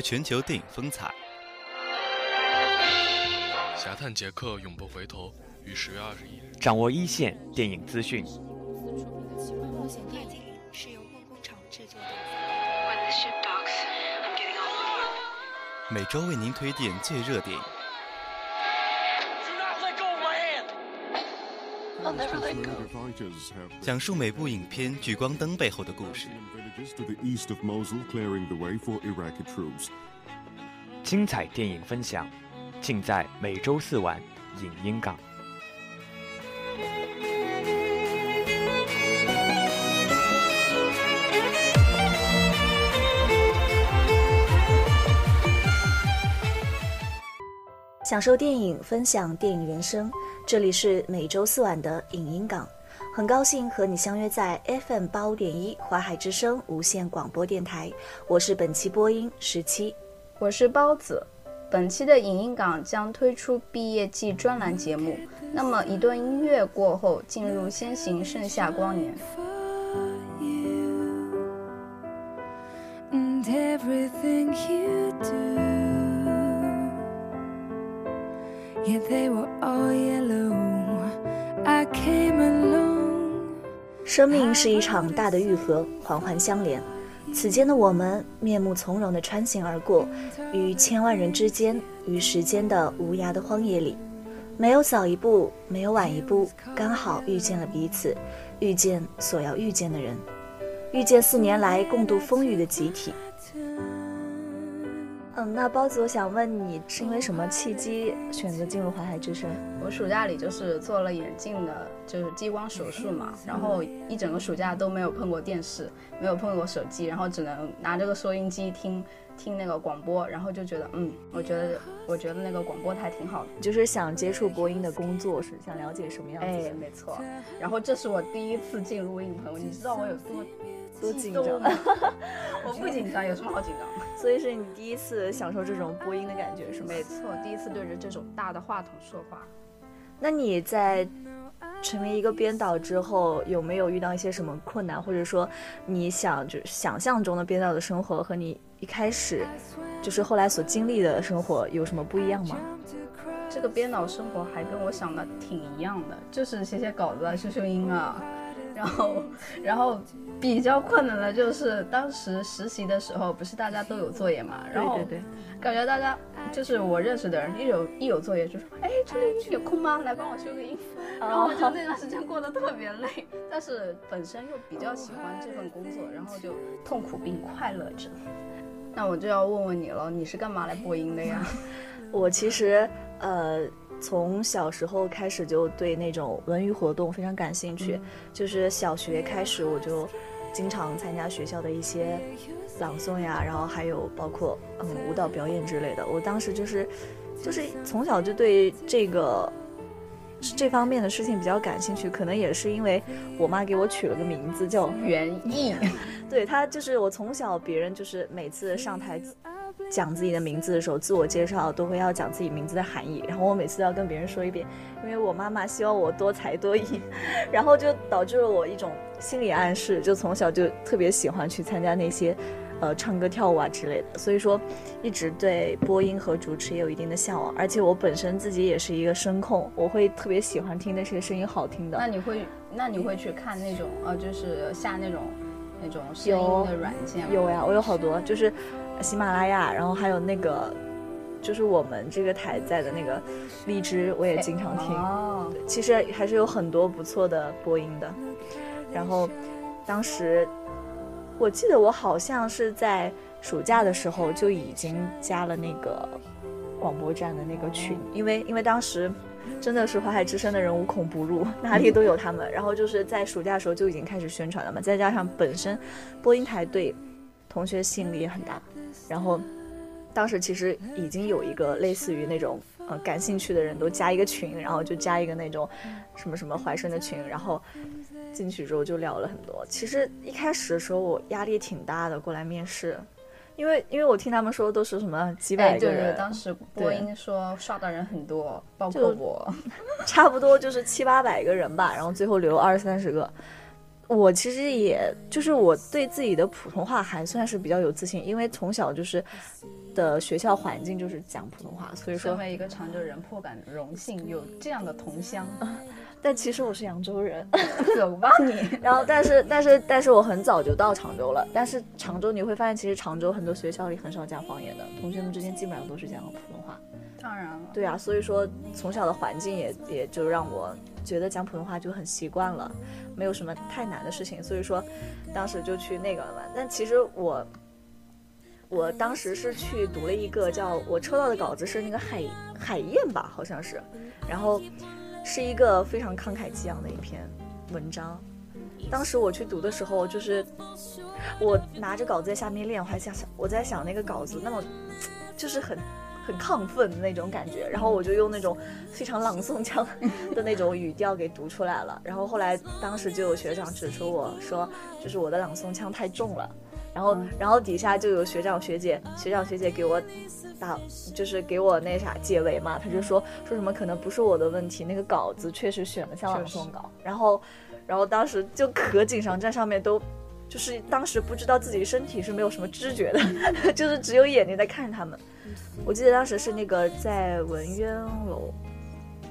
全球电影风采。侠探杰克永不回头，于十月二十一日。掌握一线电影资讯。每周为您推荐最热电影。讲述每部影片聚光灯背后的故事。精彩电影分享，尽在每周四晚影音港。享受电影，分享电影人生。这里是每周四晚的影音港，很高兴和你相约在 FM 八五点一华海之声无线广播电台。我是本期播音十七，我是包子。本期的影音港将推出毕业季专栏节目。那么一段音乐过后，进入先行盛夏光年。生命是一场大的愈合，环环相连。此间的我们，面目从容地穿行而过，于千万人之间，于时间的无涯的荒野里，没有早一步，没有晚一步，刚好遇见了彼此，遇见所要遇见的人，遇见四年来共度风雨的集体。嗯，那包子，我想问你，是因为什么契机选择进入淮海之声？我暑假里就是做了眼镜的，就是激光手术嘛，然后一整个暑假都没有碰过电视，没有碰过手机，然后只能拿这个收音机听听那个广播，然后就觉得，嗯，我觉得我觉得那个广播台挺好的，就是想接触播音的工作，是想了解什么样子？哎，没错。然后这是我第一次进录音棚，你知道我有多？多紧张！我不紧张，有什么好紧张的？所以是你第一次享受这种播音的感觉，是吗？没错，第一次对着这种大的话筒说话。那你在成为一个编导之后，有没有遇到一些什么困难，或者说你想就想象中的编导的生活和你一开始就是后来所经历的生活有什么不一样吗？这个编导生活还跟我想的挺一样的，就是写写稿子啊，修修音啊。然后，然后比较困难的就是当时实习的时候，不是大家都有作业嘛？然后对对对，感觉大家就是我认识的人，一有一有作业就说：“哎，这里有空吗？来帮我修个音。”然后就那段时间过得特别累，但是本身又比较喜欢这份工作，然后就痛苦并快乐着。那我就要问问你了，你是干嘛来播音的呀？我其实呃。从小时候开始就对那种文娱活动非常感兴趣，就是小学开始我就经常参加学校的一些朗诵呀，然后还有包括嗯舞蹈表演之类的。我当时就是就是从小就对这个这方面的事情比较感兴趣，可能也是因为我妈给我取了个名字叫袁艺，对她就是我从小别人就是每次上台。讲自己的名字的时候，自我介绍都会要讲自己名字的含义，然后我每次都要跟别人说一遍，因为我妈妈希望我多才多艺，然后就导致了我一种心理暗示，就从小就特别喜欢去参加那些，呃，唱歌跳舞啊之类的，所以说一直对播音和主持也有一定的向往，而且我本身自己也是一个声控，我会特别喜欢听那些声音好听的。那你会，那你会去看那种，呃，就是下那种那种声音的软件吗？有呀，我有好多，就是。喜马拉雅，然后还有那个，就是我们这个台在的那个荔枝，我也经常听。哦，其实还是有很多不错的播音的。然后，当时我记得我好像是在暑假的时候就已经加了那个广播站的那个群，因为因为当时真的是淮海之声的人无孔不入，哪里都有他们。然后就是在暑假的时候就已经开始宣传了嘛，再加上本身播音台对同学吸引力也很大。然后，当时其实已经有一个类似于那种呃感兴趣的人都加一个群，然后就加一个那种什么什么怀生的群，然后进去之后就聊了很多。其实一开始的时候我压力挺大的，过来面试，因为因为我听他们说都是什么几百个人，当时播音说刷的人很多，包括我，差不多就是七八百个人吧，然后最后留二三十个。我其实也就是我对自己的普通话还算是比较有自信，因为从小就是的学校环境就是讲普通话，所以说身为一个常州人，颇感荣幸有这样的同乡。但其实我是扬州人，走吧你。然后，但是，但是，但是我很早就到常州了。但是常州你会发现，其实常州很多学校里很少讲方言的，同学们之间基本上都是讲普通话。当然了。对啊，所以说从小的环境也也就让我觉得讲普通话就很习惯了，没有什么太难的事情。所以说，当时就去那个了嘛。但其实我，我当时是去读了一个叫我抽到的稿子是那个海海燕吧，好像是，然后。是一个非常慷慨激昂的一篇文章。当时我去读的时候，就是我拿着稿子在下面练，我还想想我在想那个稿子那么就是很很亢奋的那种感觉，然后我就用那种非常朗诵腔 的那种语调给读出来了。然后后来当时就有学长指出我说，就是我的朗诵腔太重了。然后然后底下就有学长学姐学长学姐给我。打就是给我那啥解围嘛，他就说说什么可能不是我的问题，那个稿子确实选的像朗诵稿，然后，然后当时就可紧张，在上面都，就是当时不知道自己身体是没有什么知觉的，就是只有眼睛在看着他们。我记得当时是那个在文渊楼。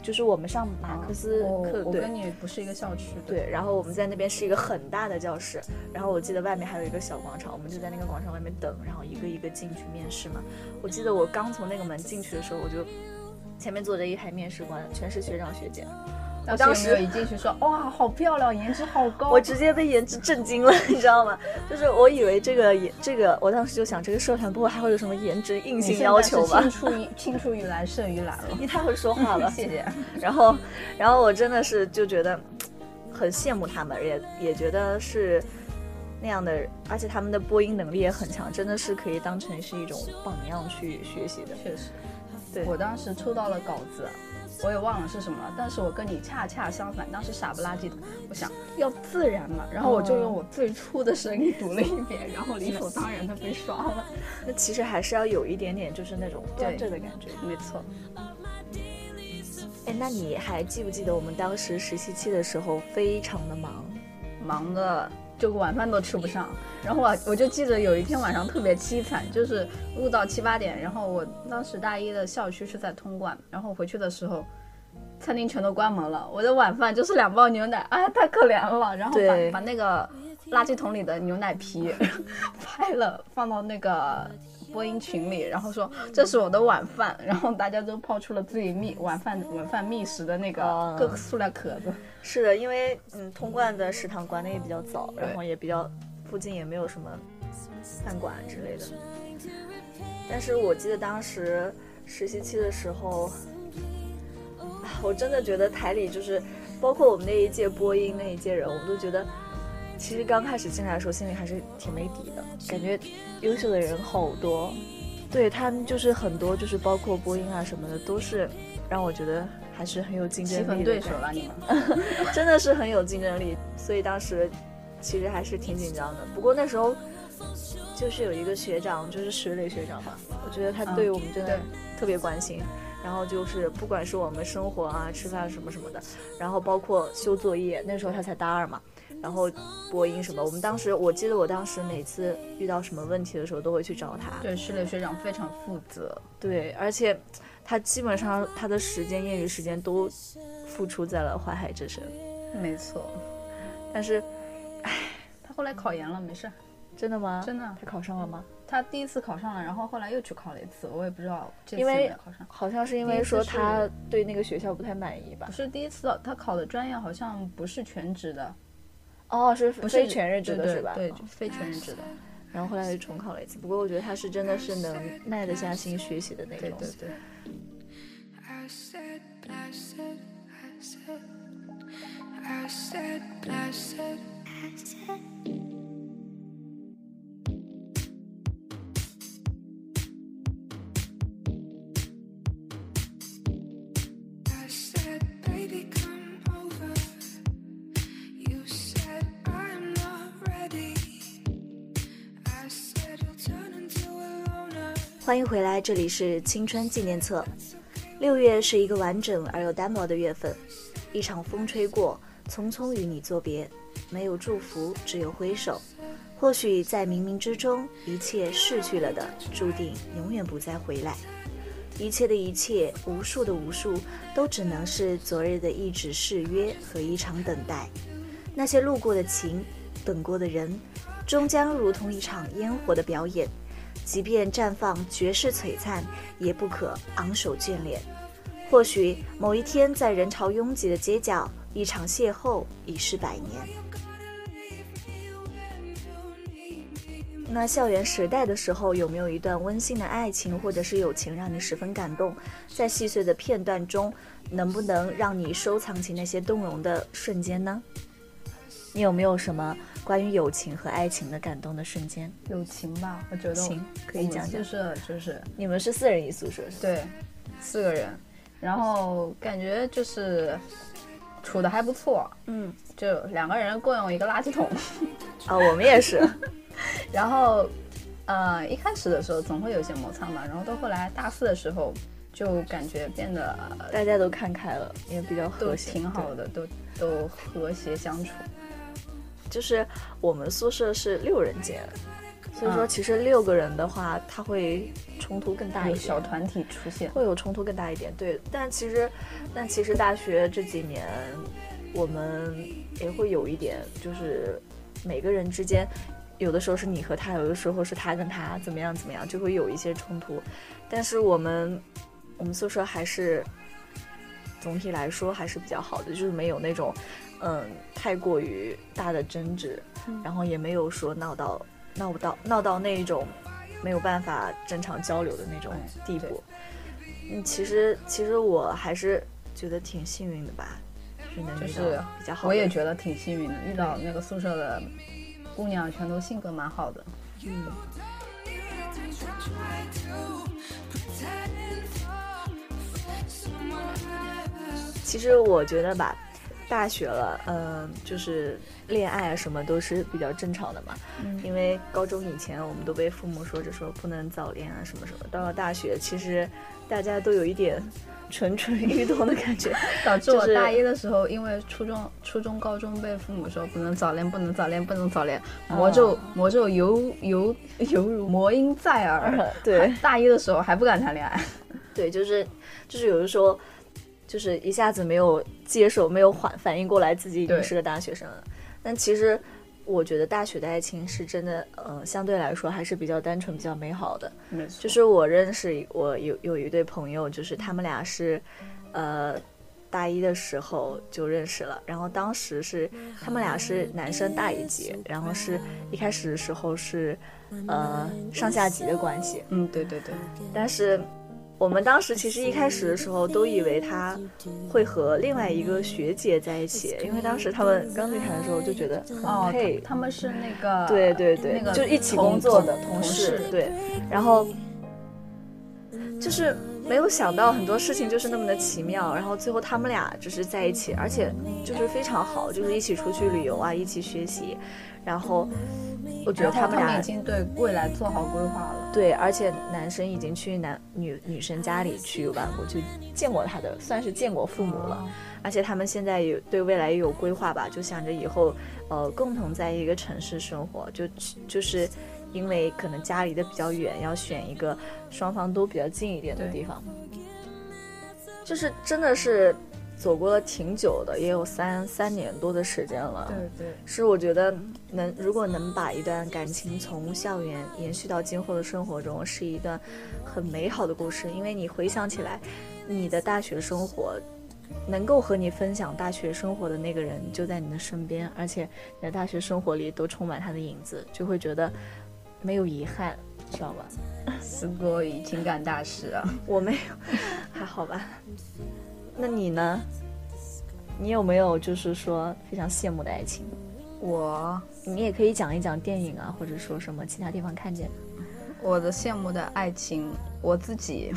就是我们上马克思课，我跟你不是一个校区。对，然后我们在那边是一个很大的教室，然后我记得外面还有一个小广场，我们就在那个广场外面等，然后一个一个进去面试嘛。我记得我刚从那个门进去的时候，我就前面坐着一排面试官，全是学长学姐。我当时一进去说哇，好漂亮，颜值好高，我直接被颜值震惊了，你知道吗？就是我以为这个颜这个，我当时就想这个社团部还会有什么颜值硬性要求吧？青出于青出于蓝胜于蓝了，你太会说话了，谢谢。然后，然后我真的是就觉得很羡慕他们，也也觉得是那样的，而且他们的播音能力也很强，真的是可以当成是一种榜样去学习的。确实，对我当时抽到了稿子。我也忘了是什么了，但是我跟你恰恰相反，当时傻不拉几的，我想要自然嘛，然后我就用我最初的声音读了一遍，然后理所当然的被刷了。那其实还是要有一点点就是那种端着的感觉，没错。哎，那你还记不记得我们当时实习期的时候非常的忙，忙的。就晚饭都吃不上，然后我我就记得有一天晚上特别凄惨，就是录到七八点，然后我当时大一的校区是在通贯，然后回去的时候，餐厅全都关门了，我的晚饭就是两包牛奶，哎，太可怜了，然后把把那个垃圾桶里的牛奶皮 拍了放到那个。播音群里，然后说这是我的晚饭，然后大家都抛出了自己觅晚饭晚饭觅食的那个各个塑料壳子。是的，因为嗯，通贯的食堂关的也比较早，然后也比较附近也没有什么饭馆之类的。但是我记得当时实习期的时候，我真的觉得台里就是包括我们那一届播音那一届人，我都觉得。其实刚开始进来的时候，心里还是挺没底的，感觉优秀的人好多，对他们就是很多，就是包括播音啊什么的，都是让我觉得还是很有竞争力的对手了。你们 真的是很有竞争力，所以当时其实还是挺紧张的。不过那时候就是有一个学长，就是石磊学长嘛，我觉得他对我们真的特别关心。然后就是不管是我们生活啊、吃饭什么什么的，然后包括修作业，那时候他才大二嘛。然后播音什么，我们当时我记得我当时每次遇到什么问题的时候，都会去找他。对，室内学长非常负责。对，而且他基本上他的时间、业余时间都付出在了淮海之声。没错。但是，唉，他后来考研了，没事。真的吗？真的。他考上了吗？他第一次考上了，然后后来又去考了一次，我也不知道。因为好像是因为说他对那个学校不太满意吧？不是第一次，他考的专业好像不是全职的。哦，是非全日制的是吧？对，非全日制的。然后后来又重考了一次，不过我觉得他是真的是能耐得下心学习的那种。对对对。欢迎回来，这里是青春纪念册。六月是一个完整而又单薄的月份，一场风吹过，匆匆与你作别。没有祝福，只有挥手。或许在冥冥之中，一切逝去了的，注定永远不再回来。一切的一切，无数的无数，都只能是昨日的一纸誓约和一场等待。那些路过的情，等过的人，终将如同一场烟火的表演。即便绽放绝世璀璨，也不可昂首眷恋。或许某一天，在人潮拥挤的街角，一场邂逅已是百年。那校园时代的时候，有没有一段温馨的爱情或者是友情让你十分感动？在细碎的片段中，能不能让你收藏起那些动容的瞬间呢？你有没有什么关于友情和爱情的感动的瞬间？友情吧，我觉得行可以讲讲就是就是你们是四人一宿舍是吧？对，四个人，然后感觉就是处的还不错，嗯，就两个人共用一个垃圾桶，啊、我们也是。然后呃一开始的时候总会有些摩擦嘛，然后到后来大四的时候就感觉变得大家都看开了，也比较和谐，挺好的，都都和谐相处。就是我们宿舍是六人间，所以说嗯其实六个人的话，他会冲突更大一有点，小团体出现，会有冲突更大一点。对，但其实，但其实大学这几年，我们也会有一点，就是每个人之间，有的时候是你和他，有的时候是他跟他，怎么样怎么样，就会有一些冲突。但是我们我们宿舍还是总体来说还是比较好的，就是没有那种嗯太过于大的争执，然后也没有说闹到闹不到闹到那一种没有办法正常交流的那种地步。嗯，其实其实我还是觉得挺幸运的吧，就是能遇就是到比较好的。我也觉得挺幸运的，遇到那个宿舍的姑娘全都性格蛮好的。嗯，其实我觉得吧，大学了，嗯、就是恋爱啊什么都是比较正常的嘛。嗯因为高中以前我们都被父母说着说不能早恋啊什么什么，到了大学其实大家都有一点蠢蠢欲动的感觉。导致我大一的时候，因为初中、初中、高中被父母说不能早恋，不能早恋，不能早恋，魔咒、魔咒犹犹犹如魔音在耳。对 大一的时候还不敢谈恋爱，对，就是就是有的时候，就是一下子没有接受，没有反反应过来自己已经是个大学生了。但其实我觉得大学的爱情是真的，呃，相对来说还是比较单纯、比较美好的。没错就是我认识我有有一对朋友，就是他们俩是，呃，大一的时候就认识了，然后当时是他们俩是男生大一级，然后是一开始的时候是，呃，上下级的关系，嗯，对对对，但是我们当时其实一开始的时候都以为他会和另外一个学姐在一起，因为当时他们刚离开的时候就觉得很哦配，，他们是那个对对对，那个就一起工作的同同事，对，然后就是没有想到很多事情就是那么的奇妙，然后最后他们俩就是在一起，而且就是非常好，就是一起出去旅游啊，一起学习，然后我觉得他们俩已经对未来做好规划了。对，而且男生已经去男女女生家里去玩过，就见过他的，算是见过父母了。而且他们现在有对未来也有规划吧，就想着以后呃共同在一个城市生活，就就是因为可能家离得比较远，要选一个双方都比较近一点的地方。就是真的是走过了挺久的，也有三三年多的时间了。对对，是我觉得能如果能把一段感情从校园延续到今后的生活中，是一段很美好的故事。因为你回想起来，你的大学生活，能够和你分享大学生活的那个人就在你的身边，而且你的大学生活里都充满他的影子，就会觉得没有遗憾，知道吧？すごい情感大师啊！我没有，还好吧。那你呢？你有没有就是说非常羡慕的爱情？我你也可以讲一讲电影啊，或者说什么其他地方看见的。我的羡慕的爱情，我自己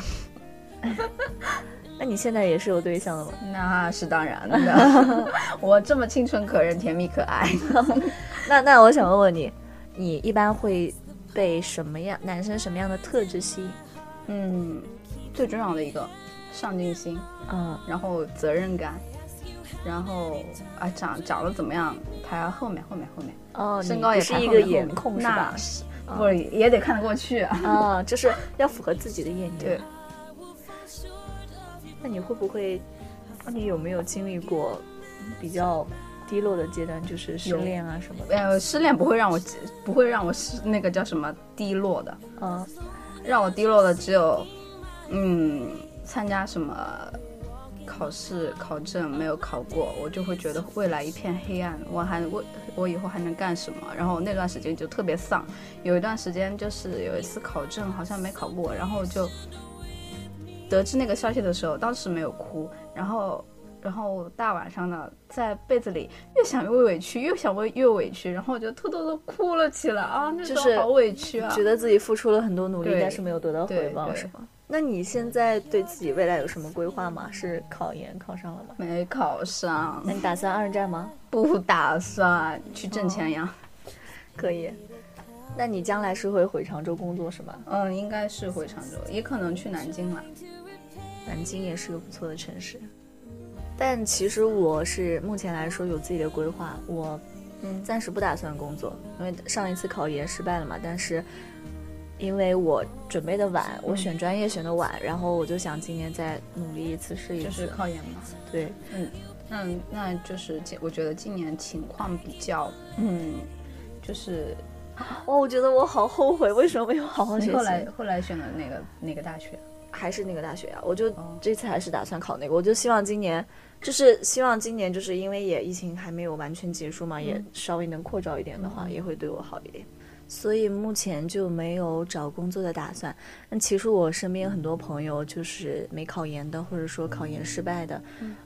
那你现在也是有对象的吗？那是当然的。我这么清纯可人、甜蜜可爱，那那我想问问你，你一般会 被什么样男生什么样的特质吸引？嗯，最重要的一个上进心，嗯，然后责任感，然后啊长长得怎么样排后面后面后面，哦，身高也是一个颜控是吧？不也得看得过去啊，啊，就是要符合自己的眼睛。对。那你会不会？你有没有经历过比较低落的阶段，就是失恋啊什么的？呃，失恋不会让我不会让我失那个叫什么低落的。嗯，让我低落的只有，嗯，参加什么考试考证没有考过，我就会觉得未来一片黑暗。我还我我以后还能干什么？然后那段时间就特别丧。有一段时间就是有一次考证好像没考过，然后就。得知那个消息的时候，当时没有哭，然后，然后大晚上的在被子里越想越委屈，越想越越委屈，然后我就偷偷的哭了起来啊，那就是好委屈啊，觉得自己付出了很多努力，但是没有得到回报，是吗？那你现在对自己未来有什么规划吗？是考研考上了吗？没考上。那你打算二战吗？不打算，去挣钱呀。可以。那你将来是会回常州工作是吗？嗯，应该是回常州，也可能去南京了。南京也是个不错的城市，但其实我是目前来说有自己的规划，我嗯暂时不打算工作，因为上一次考研失败了嘛。但是因为我准备的晚，我选专业选的晚，然后我就想今年再努力一次试一次。就是考研嘛。对，嗯，那那就是今我觉得今年情况比较嗯，就是哦，我觉得我好后悔，为什么没有好好学习？后来后来选了那个那个大学？还是那个大学啊，我就这次还是打算考那个，我就希望今年，就是希望今年，就是因为也疫情还没有完全结束嘛，也稍微能扩招一点的话，也会对我好一点，所以目前就没有找工作的打算。那其实我身边很多朋友就是没考研的，或者说考研失败的，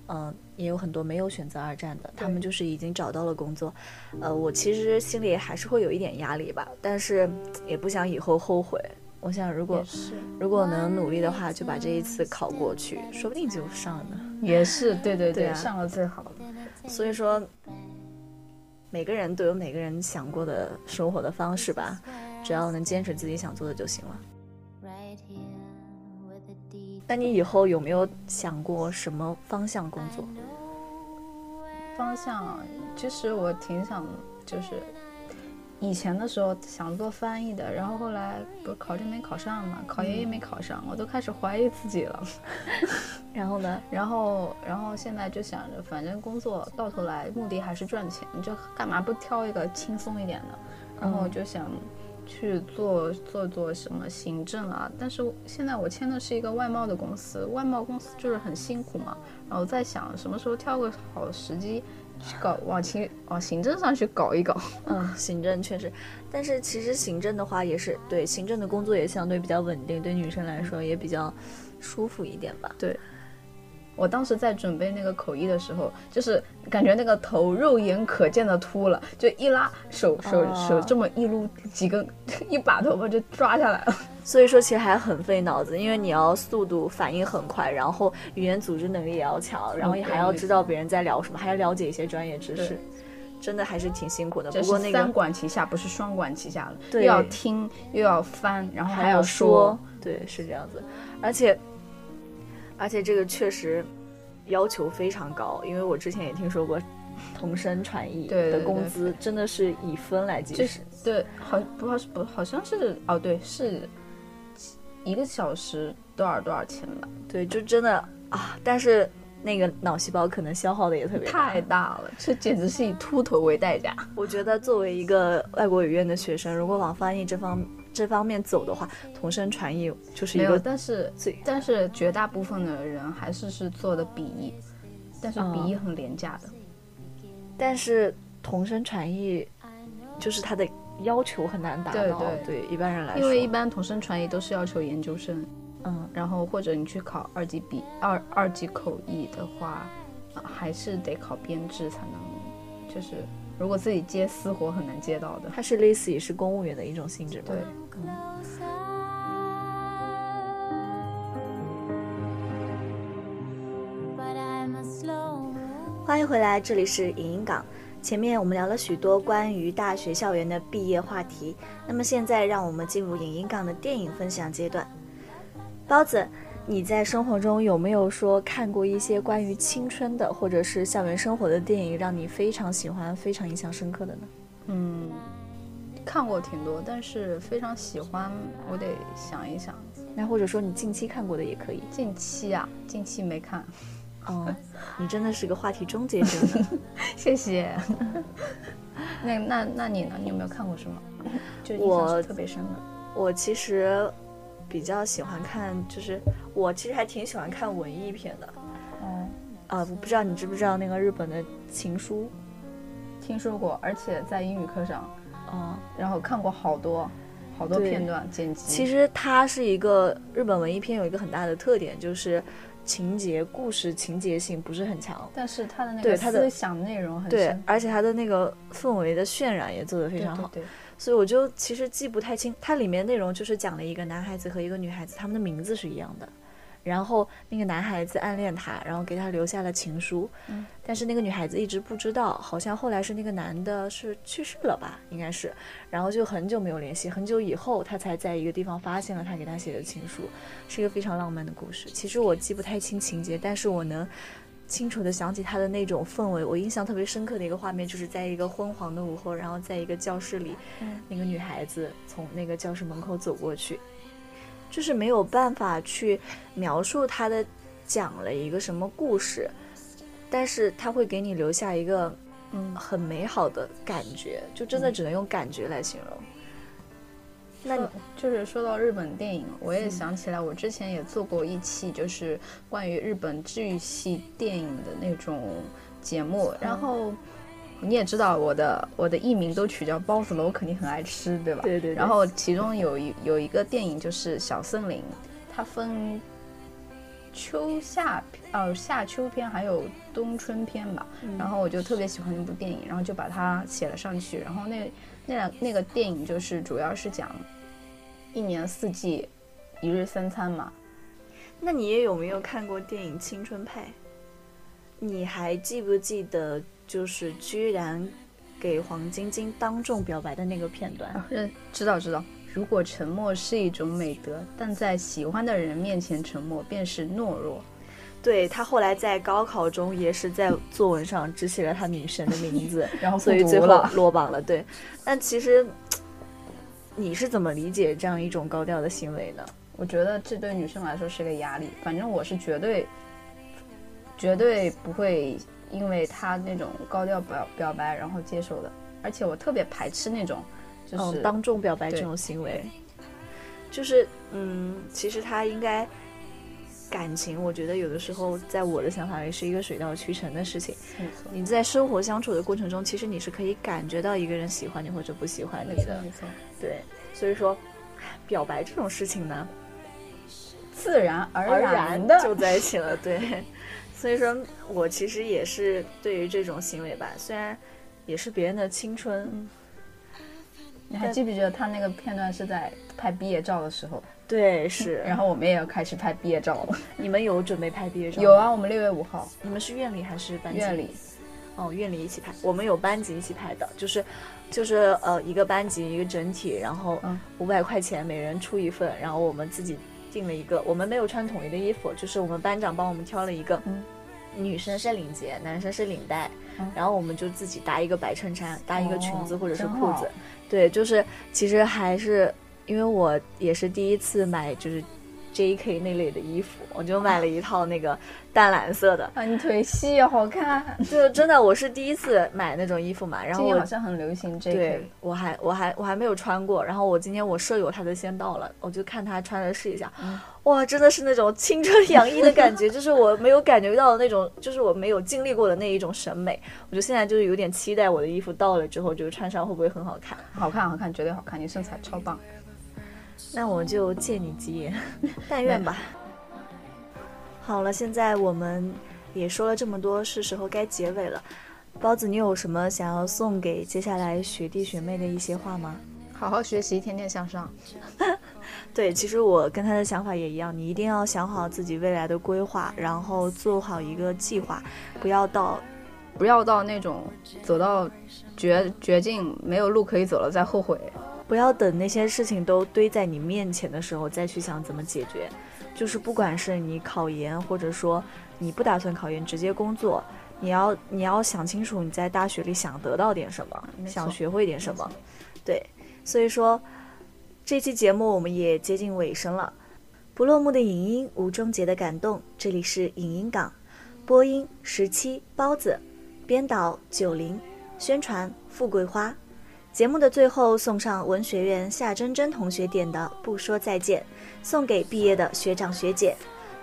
嗯，也有很多没有选择二战的，他们就是已经找到了工作。呃，我其实心里还是会有一点压力吧，但是也不想以后后悔。我想，如果如果能努力的话，就把这一次考过去，说不定就上了。也是，对对对，上了最好。所以说，每个人都有每个人想过的生活的方式吧，只要能坚持自己想做的就行了。那你以后有没有想过什么方向工作？方向，其实我挺想，就是。以前的时候想做翻译的，然后后来不是考证没考上嘛，考研也没考上，我都开始怀疑自己了。然后呢？然后，然后现在就想着，反正工作到头来目的还是赚钱，就干嘛不挑一个轻松一点的？然后我就想去做做做什么行政啊。但是现在我签的是一个外贸的公司，外贸公司就是很辛苦嘛。然后在想什么时候挑个好时机。去搞往行往行政上去搞一搞，嗯，行政确实，但是其实行政的话也是对行政的工作也相对比较稳定，对女生来说也比较舒服一点吧。对，我当时在准备那个口译的时候，就是感觉那个头肉眼可见的秃了，就一拉手手手这么一撸，几根 一把头发就抓下来了。所以说其实还很费脑子，因为你要速度反应很快，然后语言组织能力也要强，然后也还要知道别人在聊什么，还要了解一些专业知识，真的还是挺辛苦的。不过那个三管齐下，不是双管齐下了，又要听又要翻，然后还要说，对，是这样子。而且而且这个确实要求非常高，因为我之前也听说过同声传译的工资真的是以分来计时，对，好不好是不好像是哦，对是。一个小时多少多少钱吧？对，就真的啊！但是那个脑细胞可能消耗的也特别太大了，这简直是以秃头为代价。我觉得作为一个外国语院的学生，如果往翻译这方这方面走的话，同声传译就是一个。但是但是绝大部分的人还是是做的笔译，但是笔译很廉价的。但是同声传译就是它的。要求很难达到，对一般人来说，因为一般同声传译都是要求研究生，嗯，然后或者你去考二级笔二二级口译的话，还是得考编制才能，就是如果自己接私活很难接到的。它是类似于是公务员的一种性质吗？对，嗯。欢迎回来，这里是影音港。前面我们聊了许多关于大学校园的毕业话题，那么现在让我们进入影音港的电影分享阶段。包子，你在生活中有没有说看过一些关于青春的或者是校园生活的电影，让你非常喜欢、非常印象深刻的呢？嗯，看过挺多，但是非常喜欢，我得想一想。那或者说你近期看过的也可以。近期啊，近期没看。哦，你真的是个话题终结者。谢谢。那那那你呢？你有没有看过什么？就印象特别深的。我其实比较喜欢看，就是我其实还挺喜欢看文艺片的。嗯。啊，我不知道你知不知道那个日本的情书？听说过，而且在英语课上，嗯，然后看过好多好多片段剪辑。其实它是一个日本文艺片，有一个很大的特点就是。情节故事情节性不是很强，但是它的那个思想内容很对，而且它的那个氛围的渲染也做得非常好。对，所以我就其实记不太清，它里面内容就是讲了一个男孩子和一个女孩子，他们的名字是一样的。然后那个男孩子暗恋她，然后给她留下了情书，嗯，但是那个女孩子一直不知道，好像后来是那个男的是去世了吧，应该是，然后就很久没有联系，很久以后他才在一个地方发现了他给她写的情书，是一个非常浪漫的故事。其实我记不太清情节，但是我能清楚的想起他的那种氛围。我印象特别深刻的一个画面，就是在一个昏黄的午后，然后在一个教室里，那个女孩子从那个教室门口走过去。就是没有办法去描述他的讲了一个什么故事，但是他会给你留下一个嗯很美好的感觉，就真的只能用感觉来形容。那你就是说到日本电影，我也想起来，我之前也做过一期，就是关于日本治愈系电影的那种节目，然后。你也知道我的我的艺名都取叫包子了，我，肯定很爱吃，对吧？对对。然后其中有一有一个电影就是小森林，它分秋夏呃夏秋篇还有冬春篇吧。然后我就特别喜欢那部电影，然后就把它写了上去。然后那那两那个电影就是主要是讲一年四季一日三餐嘛。那你也有没有看过电影《青春派》？你还记不记得？就是居然给黄晶晶当众表白的那个片段，嗯，知道知道。如果沉默是一种美德，但在喜欢的人面前沉默便是懦弱。对他后来在高考中也是在作文上只写了他女神的名字，然后所以最后落榜了。对，但其实你是怎么理解这样一种高调的行为呢？我觉得这对女生来说是个压力。反正我是绝对绝对不会。因为他那种高调表表白，然后接受的，而且我特别排斥那种，就是当众表白这种行为。就是嗯，其实他应该感情，我觉得有的时候在我的想法里是一个水到渠成的事情。你在生活相处的过程中，其实你是可以感觉到一个人喜欢你或者不喜欢你的。没错，对，所以说表白这种事情呢，自然而然的就在一起了。对。所以说，我其实也是对于这种行为吧，虽然也是别人的青春。你还记不记得他那个片段是在拍毕业照的时候？对，是。然后我们也要开始拍毕业照了。你们有准备拍毕业照？有啊，我们六月五号。你们是院里还是班级？院里。哦，院里一起拍。我们有班级一起拍的，就是，就是呃，一个班级一个整体，然后五百块钱每人出一份，然后我们自己订了一个。我们没有穿统一的衣服，就是我们班长帮我们挑了一个。嗯。女生是领结，男生是领带，然后我们就自己搭一个白衬衫，搭一个裙子或者是裤子。对，就是其实还是因为我也是第一次买，就是。J.K. 那类的衣服，我就买了一套那个淡蓝色的。啊，你腿细好看。就真的，我是第一次买那种衣服嘛。然后我好像很流行 J.K. 对，我还我还我还没有穿过。然后我今天我舍友他都先到了，我就看他穿着试一下。哇，真的是那种青春洋溢的感觉，就是我没有感觉到的那种，就是我没有经历过的那一种审美。我就现在就是有点期待我的衣服到了之后，就是穿上会不会很好看？好看，好看，绝对好看！你身材超棒。那我就借你吉言，但愿吧。好了，现在我们也说了这么多，是时候该结尾了。包子，你有什么想要送给接下来学弟学妹的一些话吗？好好学习，天天向上。对，其实我跟他的想法也一样，你一定要想好自己未来的规划，然后做好一个计划，不要到，不要到那种走到绝绝境没有路可以走了再后悔。不要等那些事情都堆在你面前的时候再去想怎么解决。就是不管是你考研，或者说你不打算考研，直接工作，你要你要想清楚你在大学里想得到点什么，想学会点什么。对，所以说这期节目我们也接近尾声了。不落幕的影音，无终结的感动。这里是影音港，播音十七包子，编导九零，宣传富贵花。节目的最后送上文学院夏真真同学点的《不说再见》，送给毕业的学长学姐。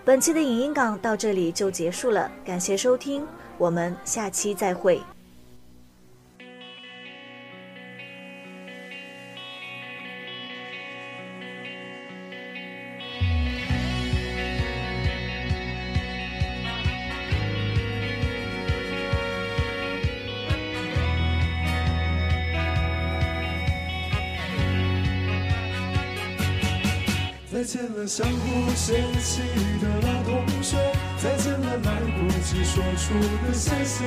本期的影音港到这里就结束了，感谢收听，我们下期再会。再见了，相互嫌弃的老同学；再见了，来不及说出的谢谢；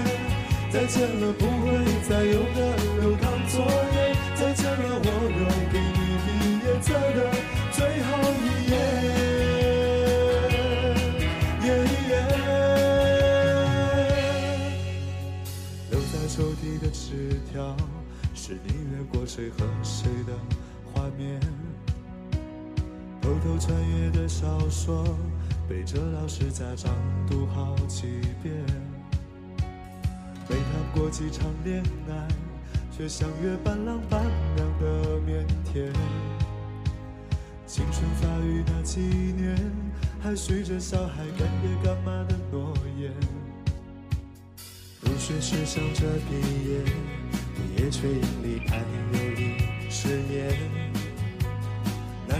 再见了，不会再有的流淌作业；再见了，我留给你毕业册的最后一页。留在抽屉的纸条，是你越过谁和谁的画面。偷偷穿越的小说，背着老师家长读好几遍。没谈过几场恋爱，却像约伴郎伴娘的腼腆。青春发育那几年，还许着小孩干爹干妈的诺言。入学时想着毕业，毕业却因离叛逆流离失眠。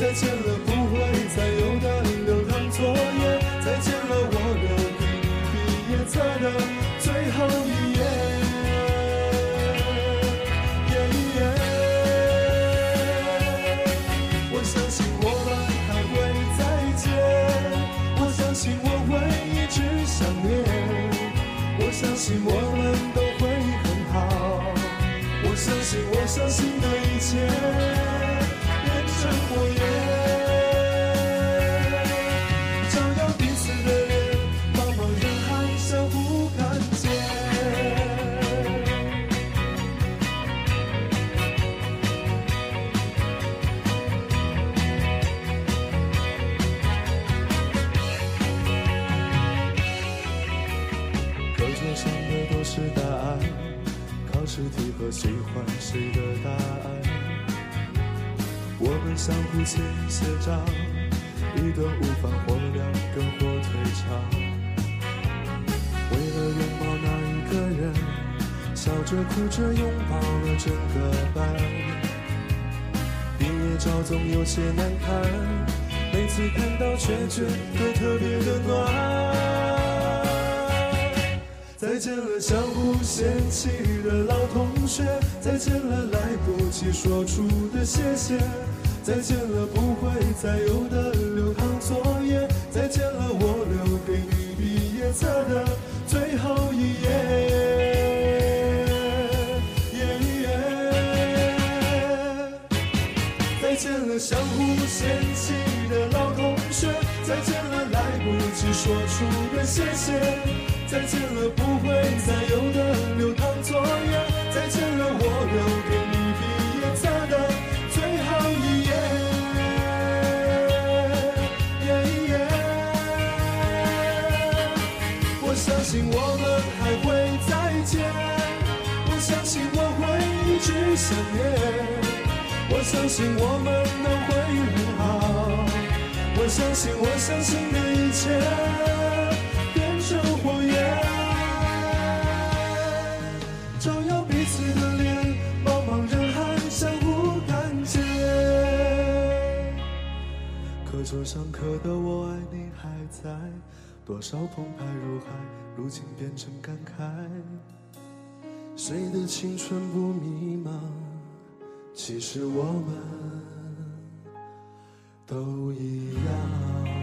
再见了，笑着哭着拥抱了整个班。毕业照总有些难看，每次看到却觉得特别的暖。再见了，相互嫌弃的老同学；再见了，来不及说出的谢谢；再见了，不会再有的留堂作业；再见了，我留给你毕业册的最后一页。相互嫌弃的老同学；再见了，来不及说出的谢谢。再见了，不会再有的流淌作业。再见了，我留给你毕业册的最后一页。我相信我们还会再见，我相信我会一直想念，我相信我们都会很好，我相信我相信的一切。变成火焰，照耀彼此的脸，茫茫人海相互看见。课桌上刻的我爱你还在，多少澎湃如海，如今变成感慨。谁的青春不迷茫？其实我们都一样。